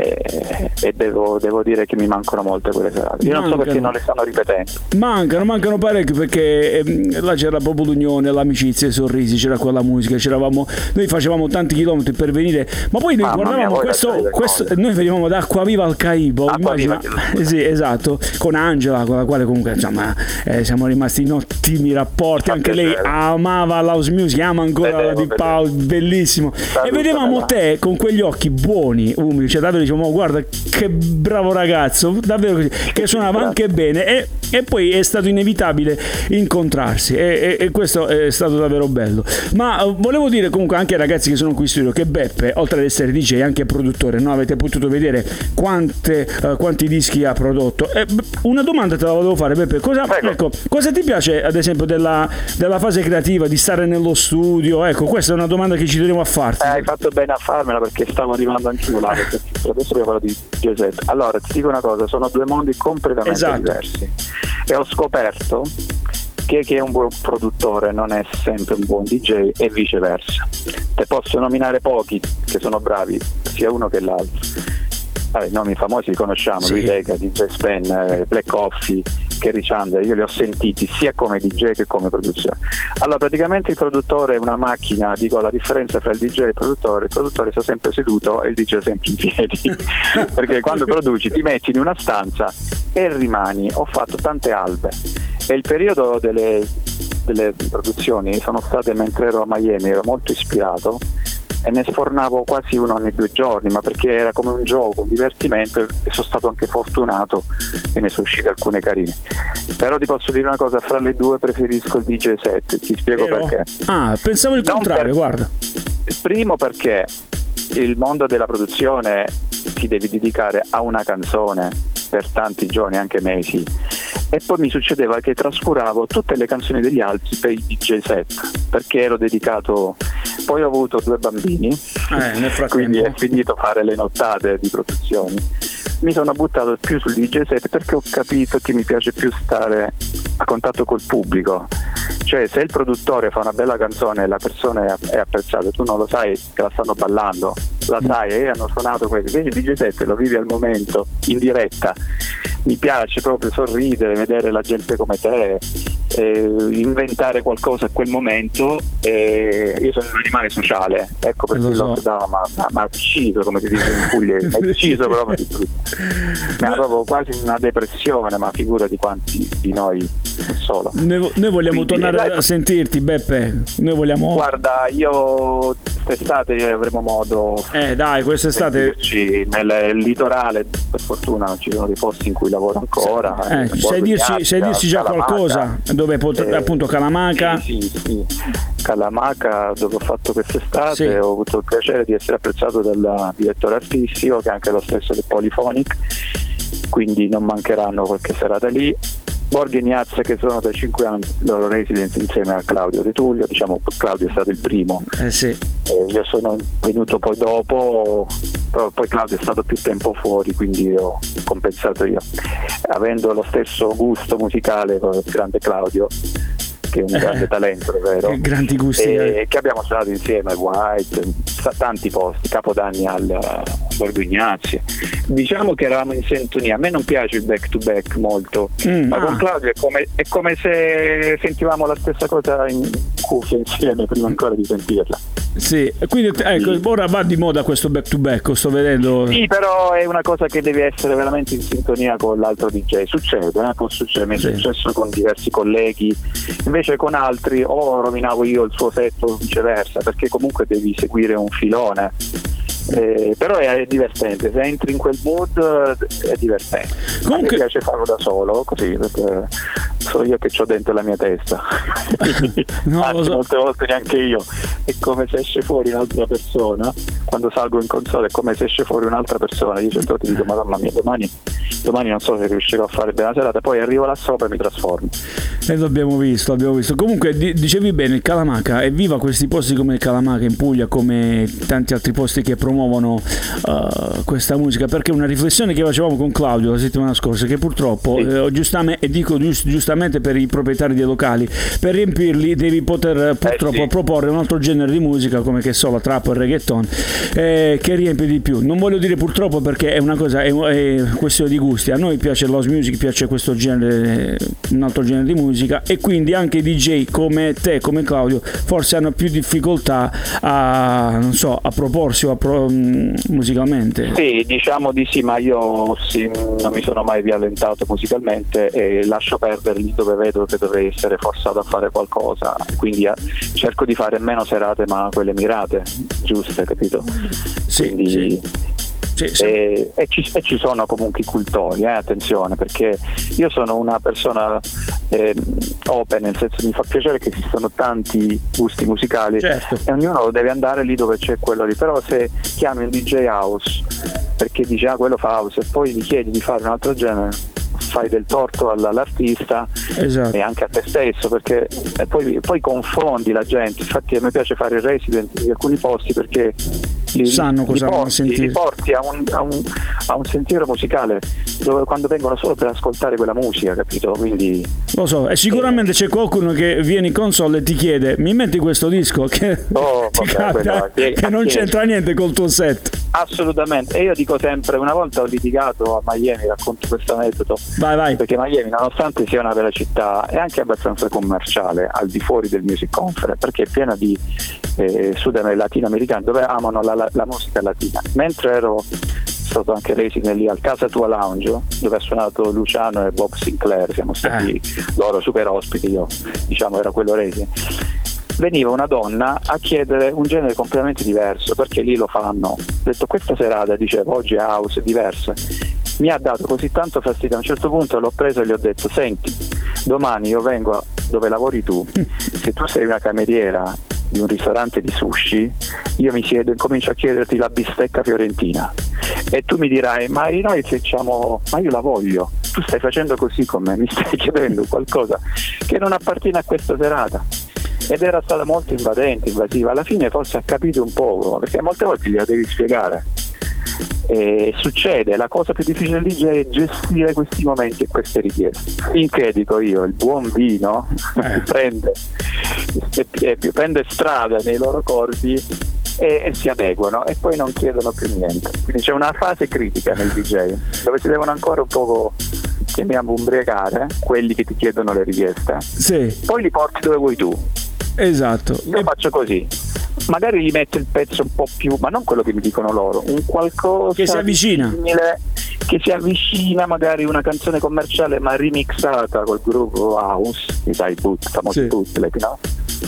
e devo, devo, dire che mi mancano molte quelle serate. Io mancano. non so perché non le stanno ripetendo. Mancano, mancano parecchio perché ehm, là c'era proprio l'unione, l'amicizia, i sorrisi, c'era quella musica, c'eravamo, noi facevamo tanti chilometri per venire, ma poi noi guardavamo mia, questo, questo noi venivamo da Acquaviva al Caibo, Acqua immagina, eh, sì, esatto, con Angela, con la quale comunque insomma eh, siamo rimasti in ottimi rapporti, anche lei amava l'house music, ama ancora vedevo, di Paul, bellissimo. Saluta, e vedevamo te con quegli occhi buoni, umili, cioè davvero diciamo oh, guarda che bravo ragazzo, davvero così, che suonava anche bene e, e poi è stato inevitabile incontrarsi e, e, e, questo è stato davvero bello. Ma uh, volevo dire comunque anche ai ragazzi che sono qui in studio che Beppe, oltre ad essere DJ, è anche produttore, no? avete potuto vedere quante, uh, quanti dischi ha prodotto. Una domanda te la volevo fare Beppe, cosa, ecco, cosa ti piace ad esempio della, della, fase creativa, di stare nello studio? Ecco, questa è una domanda che ci tenevo a farti. Eh, hai fatto bene a farmela perché stavo arrivando anch'io là adesso abbiamo parlato di Giuseppe. Allora, ti dico una cosa, sono due mondi completamente esatto. diversi. E ho scoperto che chi è un buon produttore non è sempre un buon DJ e viceversa. Te posso nominare pochi che sono bravi, sia uno che l'altro. Vabbè, i nomi famosi li conosciamo, sì. Deca, DJ Spen, Black Coffee, Kerry Chandler, io li ho sentiti sia come DJ che come produzione. Allora praticamente il produttore è una macchina, dico la differenza tra il DJ e il produttore, il produttore sta sempre seduto e il DJ sempre in piedi, perché quando produci ti metti in una stanza e rimani, ho fatto tante albe e il periodo delle, delle produzioni sono state mentre ero a Miami, ero molto ispirato e ne sfornavo quasi uno ogni due giorni, ma perché era come un gioco, un divertimento e sono stato anche fortunato e ne sono uscite alcune carine. Però ti posso dire una cosa, fra le due preferisco il DJ set, ti spiego Però? perché. Ah, pensavo il non contrario, per... guarda. Il primo perché il mondo della produzione ti devi dedicare a una canzone per tanti giorni, anche mesi. E poi mi succedeva che trascuravo tutte le canzoni degli altri per i DJ set, perché ero dedicato. Poi ho avuto due bambini, eh, quindi è finito fare le nottate di produzioni. Mi sono buttato più sul DJ set perché ho capito che mi piace più stare a contatto col pubblico. Cioè se il produttore fa una bella canzone e la persona è apprezzata, tu non lo sai che la stanno ballando, la sai e hanno suonato quelli. Quindi il DJ set lo vivi al momento, in diretta. Mi piace proprio sorridere, vedere la gente come te, eh, inventare qualcosa a quel momento. Eh, io sono un animale sociale, ecco perché il so. lockdown mi ha ucciso, come ti dice in Puglia, mi ha ucciso proprio di tutto. Mi ha proprio quasi una depressione, ma figura di quanti di noi solo. Noi, noi vogliamo Quindi, tornare dai, a sentirti, Beppe. Noi vogliamo. Guarda, io quest'estate avremo modo. Eh, dai, quest'estate. Nel litorale, per fortuna, ci sono dei posti in cui lavoro ancora. Eh, sai, dirci, sai dirci già qualcosa? Dove pot- eh, appunto Calamaca? Sì, sì, sì. Calamaca, dove ho fatto quest'estate, ho avuto il piacere di essere apprezzato dal direttore artistico, che è anche lo stesso del Polyphonic. Quindi non mancheranno qualche serata lì Borghi e Ignazia che sono da 5 anni loro resident insieme a Claudio De Tullio, diciamo Claudio è stato il primo. Eh sì. io sono venuto poi dopo, poi Claudio è stato più tempo fuori, quindi ho compensato io. Avendo lo stesso gusto musicale con il grande Claudio, che è un grande talento, vero? Grandi gusti. E, eh. che abbiamo suonato insieme a White, tanti posti, Capodanni al Borgo Ignazio. Diciamo che eravamo in sintonia. A me non piace il back to back molto, mm, ma ah. con Claudio è come, è come se sentivamo la stessa cosa in cuffia insieme prima ancora di sentirla. Sì, quindi ecco, ora va di moda questo back to back, sto vedendo. Sì, però è una cosa che deve essere veramente in sintonia con l'altro DJ. Succede, eh? può succedere, mi è sì. successo con diversi colleghi, invece con altri o rovinavo io il suo set o viceversa, perché comunque devi seguire un filone eh, però è, divertente, se entri in quel mood è divertente. Comunque... mi piace farlo da solo, così, perché so io che ho dentro la mia testa. no, Anzi, so. molte volte neanche io. È come se esce fuori un'altra persona, quando salgo in console è come se esce fuori un'altra persona. Io certe volte dico, madonna mia, domani, domani non so se riuscirò a fare bene la serata, poi arrivo là sopra e mi trasformo. E l'abbiamo visto, l'abbiamo visto. Comunque dicevi bene, il Calamaca, evviva questi posti come il Calamaca in Puglia, come tanti altri posti che promuovono uh, questa musica perché una riflessione che facevamo con Claudio la settimana scorsa che purtroppo sì. eh, giustamente, e dico giust, giustamente per i proprietari dei locali per riempirli devi poter eh, purtroppo eh sì. proporre un altro genere di musica come che so la trap o il reggaeton eh, che riempie di più non voglio dire purtroppo perché è una cosa è, è questione di gusti a noi piace l'house music piace questo genere un altro genere di musica e quindi anche i DJ come te come Claudio forse hanno più difficoltà a non so a proporsi o a pro, Mm, musicalmente? Sì, diciamo di sì, ma io sì, non mi sono mai violentato musicalmente e lascio perdere lì dove vedo che dovrei essere forzato a fare qualcosa, quindi eh, cerco di fare meno serate ma quelle mirate, giuste, capito? Sì, quindi, sì. Sì, sì. E, e, ci, e, ci, sono comunque i cultori, eh, attenzione, perché io sono una persona eh, open, nel senso mi fa piacere che esistono tanti gusti musicali certo. e ognuno deve andare lì dove c'è quello lì, però se chiami un DJ house perché dice ah quello fa house e poi gli chiedi di fare un altro genere fai del torto all'artista esatto. e anche a te stesso perché poi, poi, confondi la gente infatti a me piace fare il resident in alcuni posti perché li, sanno cosa li porti. Li porti a un, a, un, a un, sentiero musicale dove quando vengono solo per ascoltare quella musica, capito? Quindi, Lo so, e sicuramente eh, c'è qualcuno che viene in console e ti chiede mi metti questo disco che, oh, vabbè, capita, che, che non c'entra niente col tuo set. Assolutamente, e io dico sempre, una volta ho litigato a Miami, racconto questo aneddoto, vai, vai. perché Miami nonostante sia una bella città è anche abbastanza commerciale al di fuori del Music Conference, perché è piena di eh, sud latinoamericani dove amano la, la, la, musica latina. Mentre ero stato anche resident lì al Casa Tua Lounge dove ha suonato Luciano e Bob Sinclair, siamo stati eh. loro super ospiti, io diciamo era quello resident veniva una donna a chiedere un genere completamente diverso perché lì lo fanno. Ho detto questa serata, dicevo, oggi è house, è diversa. Mi ha dato così tanto fastidio, a un certo punto l'ho preso e gli ho detto senti, domani io vengo dove lavori tu, se tu sei una cameriera di un ristorante di sushi, io mi siedo e comincio a chiederti la bistecca fiorentina. E tu mi dirai ma noi facciamo, ma io la voglio, tu stai facendo così con me, mi stai chiedendo qualcosa che non appartiene a questa serata. Ed era stata molto invadente, invasiva. Alla fine forse ha capito un poco, perché molte volte gliela devi spiegare. E succede, la cosa più difficile DJ è gestire questi momenti e queste richieste. Finché dico io, il buon vino eh. prende, prende strada nei loro corpi e, e, si adeguano e poi non chiedono più niente. Quindi c'è una fase critica nel DJ dove si devono ancora un poco chiamiamo ubriacare quelli che ti chiedono le richieste. Sì. Poi li porti dove vuoi tu. Esatto. Io e... faccio così. Magari gli metto il pezzo un po' più, ma non quello che mi dicono loro, un qualcosa che si avvicina. Simile, che si avvicina magari una canzone commerciale ma remixata col gruppo house, mi sai, boot, famosi sì. bootleg, no?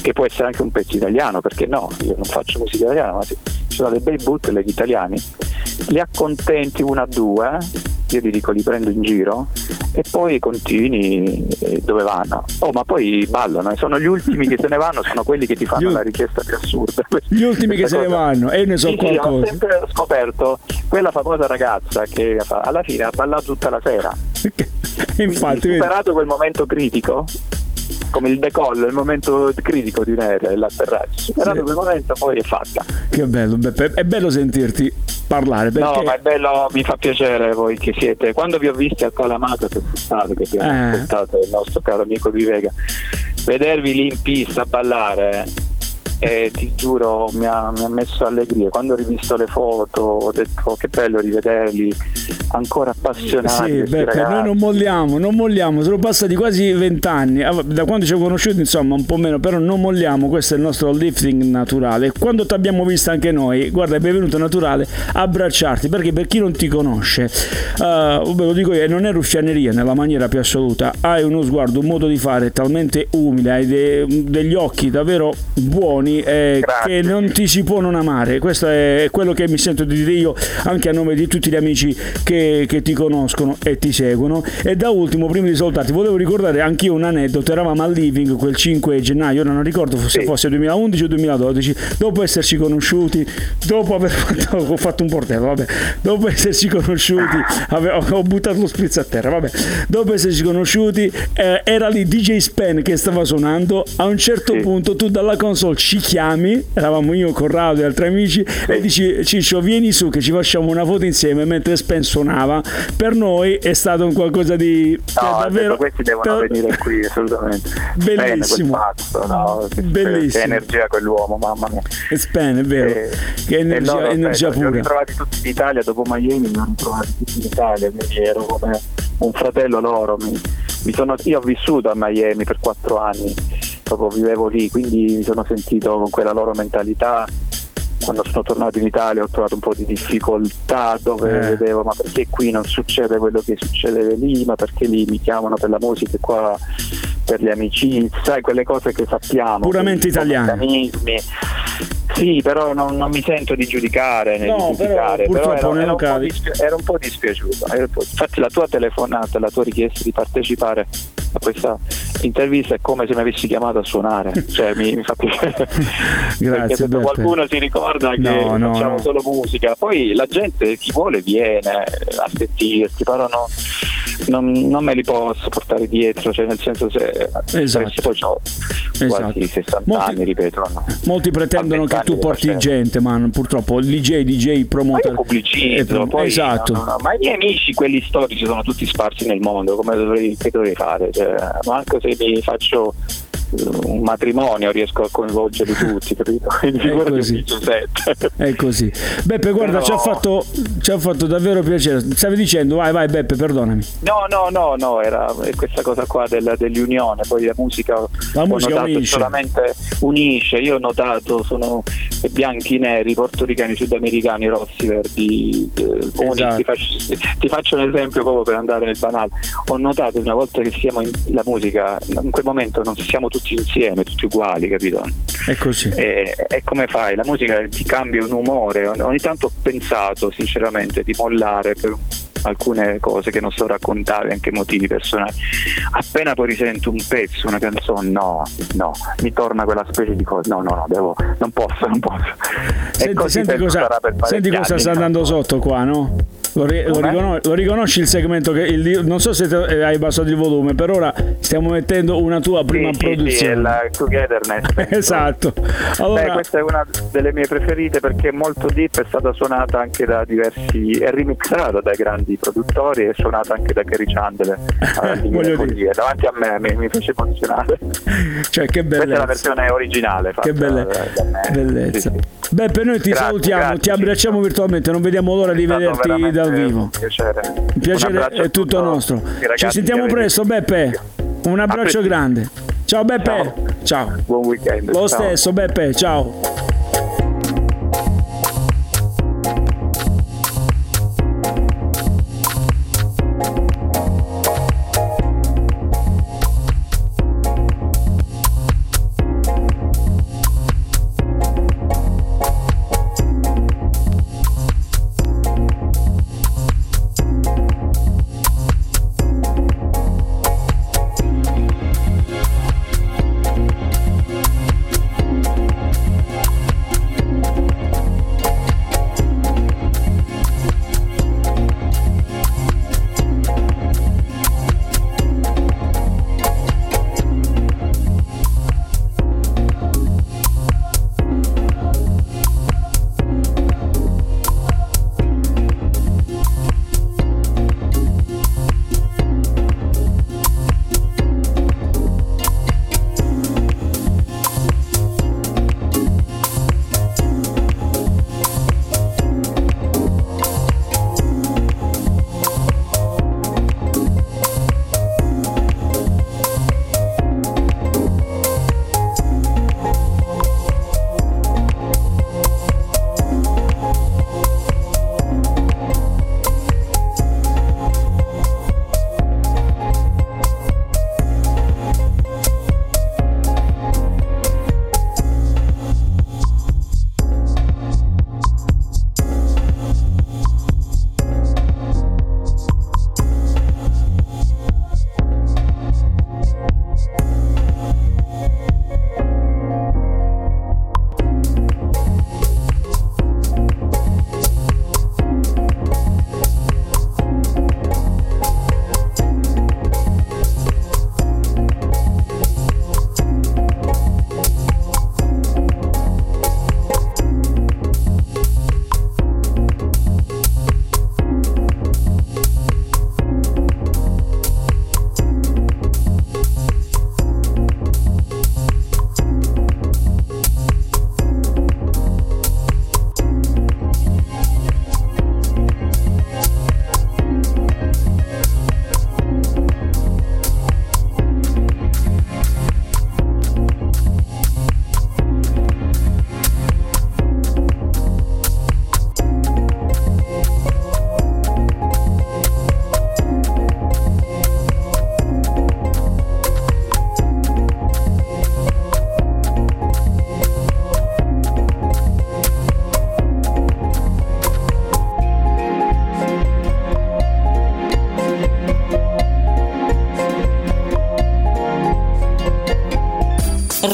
Che può essere anche un pezzo italiano, perché no? Io non faccio musica italiana, ma ci sono dei bei bootleg italiani. Li accontenti una a due io ti dico li prendo in giro e poi continui eh, dove vanno. Oh, ma poi ballano, e sono gli ultimi che se ne vanno, sono quelli che ti fanno la richiesta più assurda. Gli ultimi che se ne vanno, e io ne so sì, qualcosa. Sì, ho sempre scoperto quella famosa ragazza che alla fine ha ballato tutta la sera. Infatti, superato quel momento critico, come il decollo, il momento critico di un aereo, l'atterraggio. Superato sì. quel momento poi è fatta. Che bello, è bello sentirti parlare. Perché... No, ma è bello, mi fa piacere voi che siete. Quando vi ho visti al Calamato quest'estate, che abbiamo eh. ascoltato il nostro caro amico di Vega, vedervi lì in pista a ballare e ti giuro mi ha, mi ha, messo allegria. Quando ho rivisto le foto ho detto oh, che bello rivederli ancora appassionati. Sì, beh, noi non molliamo, non molliamo, sono passati quasi vent'anni, ah, da quando ci ho conosciuti insomma un po' meno, però non molliamo, questo è il nostro lifting naturale. Quando ti abbiamo visto anche noi, guarda è benvenuto naturale abbracciarti, perché per chi non ti conosce, uh, ve lo dico io, non è ruffianeria nella maniera più assoluta, hai uno sguardo, un modo di fare talmente umile, hai de- degli occhi davvero buoni eh, che non ti si può non amare. Questo è quello che mi sento di dire io anche a nome di tutti gli amici che, che ti conoscono e ti seguono. E da ultimo, prima di salutarti, volevo ricordare anche io un aneddoto. Eravamo al Living quel 5 gennaio, ora non ricordo se sì. fosse 2011 o 2012, dopo esserci conosciuti, dopo aver fatto, ho fatto un portello, vabbè, dopo esserci conosciuti, avevo, ho buttato lo spritz a terra, vabbè, dopo esserci conosciuti, eh, era lì DJ Spen che stava suonando. A un certo sì. punto tu dalla console ci chiami, eravamo io, Corrado e altri amici, e dici Ciccio vieni su che ci facciamo una foto insieme mentre Spen suonava. Per noi è stato un qualcosa di... Cioè, no, davvero, questi devono per... venire qui assolutamente. Bellissimo. Pazzo, no? Bellissimo. Che energia quell'uomo, mamma mia. Spen, è vero. E, che energia, loro, energia pura. Li ho ritrovati tutti in Italia, dopo Miami li ho ritrovati tutti in Italia, quindi ero come un fratello loro. Mi, mi sono, io ho vissuto a Miami per quattro anni proprio vivevo lì, quindi mi sono sentito con quella loro mentalità. Quando sono tornato in Italia ho trovato un po' di difficoltà dove eh. vedevo ma perché qui non succede quello che succede lì, ma perché lì mi chiamano per la musica e qua per le amicizie, sai quelle cose che sappiamo. Puramente italiane. Sì, però non, non, mi sento di giudicare, né no, di criticare, però, però ero, ero, un dispia- ero, un po' dispiaciuto. Infatti la tua telefonata, la tua richiesta di partecipare a questa intervista è come se mi avessi chiamato a suonare, cioè mi, mi fa piacere. Grazie. Perché qualcuno si ricorda che no, no, facciamo no. solo musica, poi la gente chi vuole viene a sentirti, parlano non, non, me li posso portare dietro, cioè nel senso se, esatto. poi ho esatto. quasi 60 molti, anni, ripeto. No. Molti pretendono che tu porti gente, ma purtroppo il DJ, DJ promoter. Ma pubblicizzo, poi, esatto. No, no, ma i miei amici, quelli storici, sono tutti sparsi nel mondo, come dovrei, che dovrei fare? Cioè, manco se mi faccio un matrimonio riesco a coinvolgerli tutti, capito? Quindi è così. è così. Beppe, guarda, no. ci, ha fatto, ci, ha fatto, davvero piacere. Stavi dicendo, vai, vai, Beppe, perdonami. No, no, no, no, era questa cosa qua del, dell'unione, poi la musica, la musica unisce. solamente unisce. Io ho notato, sono bianchi, neri, portoricani, sudamericani, rossi, verdi, eh, esatto. ti, faccio, ti, faccio, un esempio proprio per andare nel banale. Ho notato una volta che siamo in la musica, in quel momento non siamo tutti tutti insieme, tutti uguali, capito? È così. E, e come fai? La musica ti cambia un umore. Ogni tanto ho pensato sinceramente di mollare per alcune cose che non so raccontare, anche motivi personali. Appena poi risento un pezzo, una canzone, no, no, mi torna quella specie di cosa, no, no, no, devo, non posso, non posso. Senti, senti cosa, senti cosa sta andando sotto qua, no? Lo, ri- lo, riconos- lo, riconosci il segmento che il, non so se te, eh, hai abbassato il volume, per ora stiamo mettendo una tua prima sì, produzione. Sì, la Togetherness. esatto. Allora... Beh, questa è una delle mie preferite perché molto deep, è stata suonata anche da diversi, è remixata dai grandi produttori e suonata anche da Kerry Chandler. Così, davanti a me mi, mi fece emozionare. Cioè, che bellezza. Questa è la versione originale. Che belle- bellezza. Sì, sì. Beh, per noi ti grazie, salutiamo, grazie, ti abbracciamo virtualmente, non vediamo l'ora di vederti dal vivo. Un piacere. Il piacere è tutto nostro. Ci sentiamo presto, Beppe. Un abbraccio grande. Ciao Beppe. Ciao. ciao. Buon weekend. Lo ciao. stesso Beppe, ciao.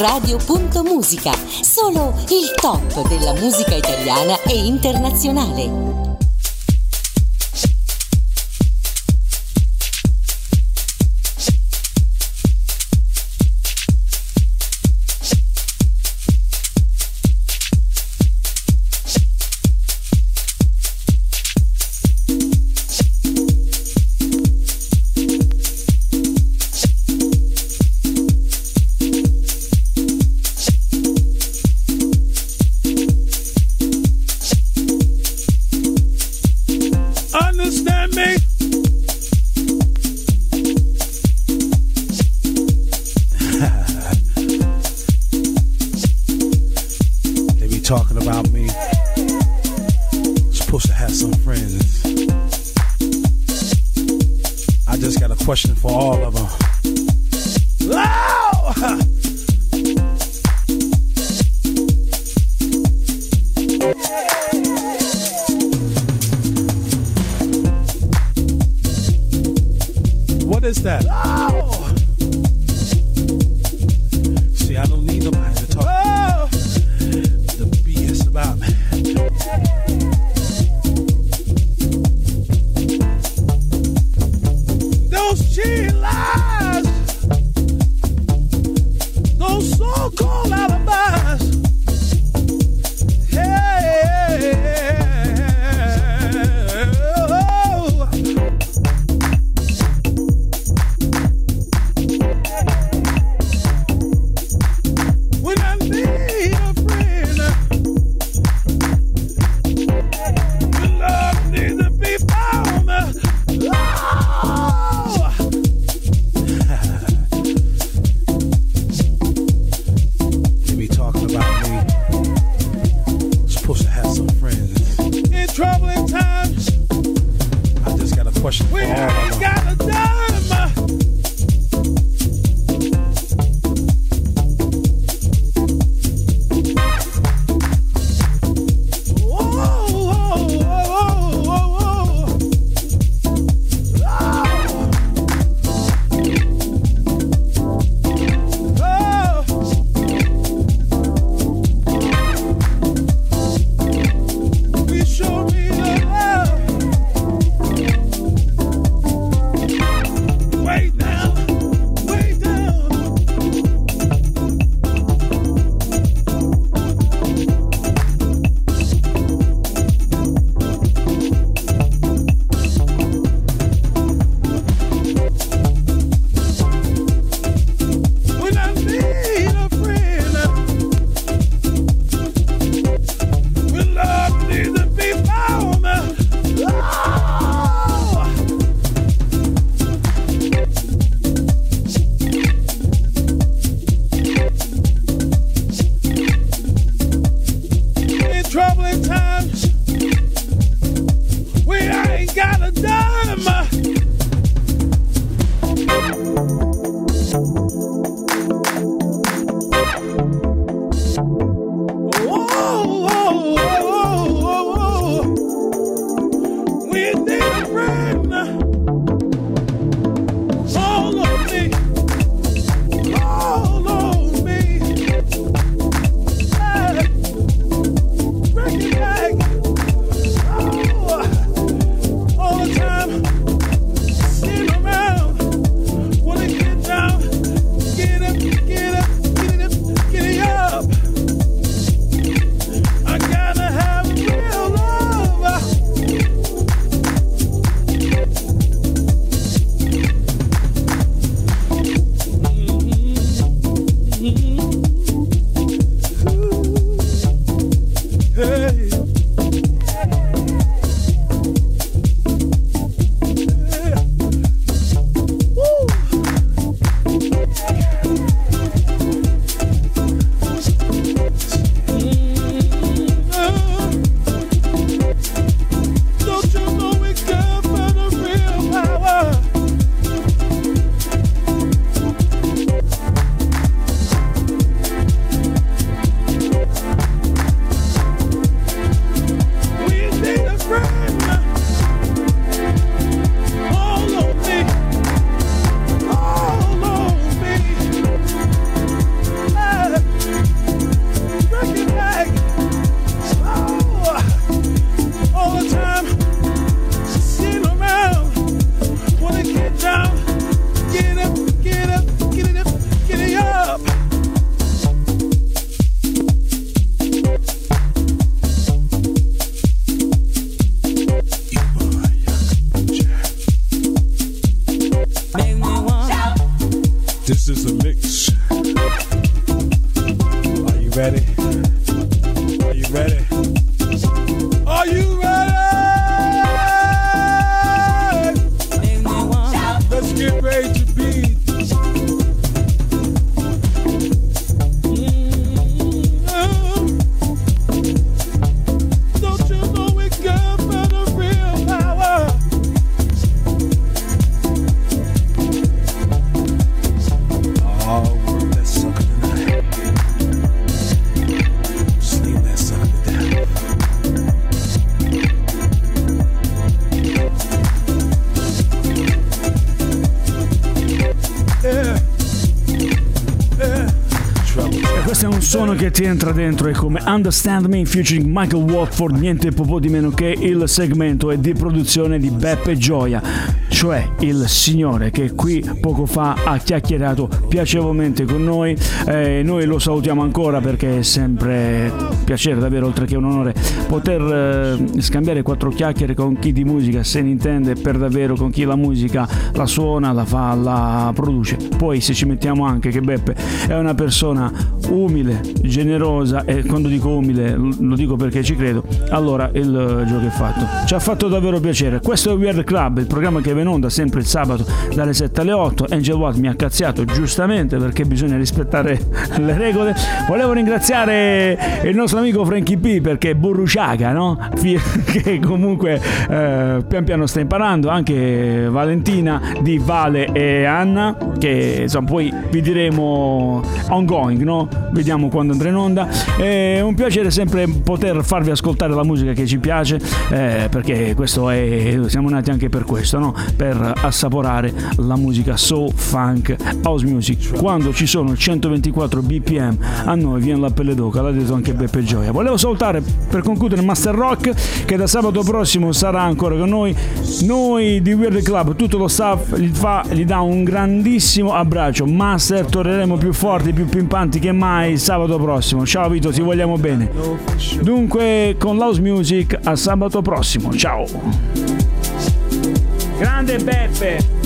Radio.musica, solo il top della musica italiana e internazionale. question for all of them. Che ti entra dentro è come Understand Me featuring Michael Watford, niente po' di meno che il segmento è di produzione di Beppe Gioia, cioè il signore che qui poco fa ha chiacchierato piacevolmente con noi. Eh, noi lo salutiamo ancora perché è sempre piacere, davvero, oltre che un onore, poter eh, scambiare quattro chiacchiere con chi di musica se ne intende per davvero, con chi la musica la suona, la fa, la produce. Poi se ci mettiamo anche che Beppe è una persona umile, generosa e quando dico umile lo dico perché ci credo, allora il gioco è fatto. Ci ha fatto davvero piacere. Questo è Weird Club, il programma che va in onda sempre il sabato dalle 7 alle 8. Angel Watt mi ha cazziato giustamente perché bisogna rispettare le regole. Volevo ringraziare il nostro amico Frankie P perché è Burruciaga, no? che comunque eh, pian piano sta imparando, anche Valentina di Vale e Anna che insomma poi vi diremo ongoing, no? Vediamo quando andrà in onda. È un piacere sempre poter farvi ascoltare la musica che ci piace, eh, perché questo è. Siamo nati anche per questo, no? Per assaporare la musica soul, funk, house music. Quando ci sono 124 BPM, a noi viene la pelle d'oca, l'ha detto anche Beppe Gioia. Volevo salutare per concludere Master Rock, che da sabato prossimo sarà ancora con noi. Noi di Weird Club, tutto lo staff gli, fa, gli dà un grandissimo abbraccio. Master, torneremo più forti, più pimpanti che mai sabato prossimo. Ciao Vito, ti vogliamo bene. Dunque, con House Music a sabato prossimo. Ciao. Grande Beppe.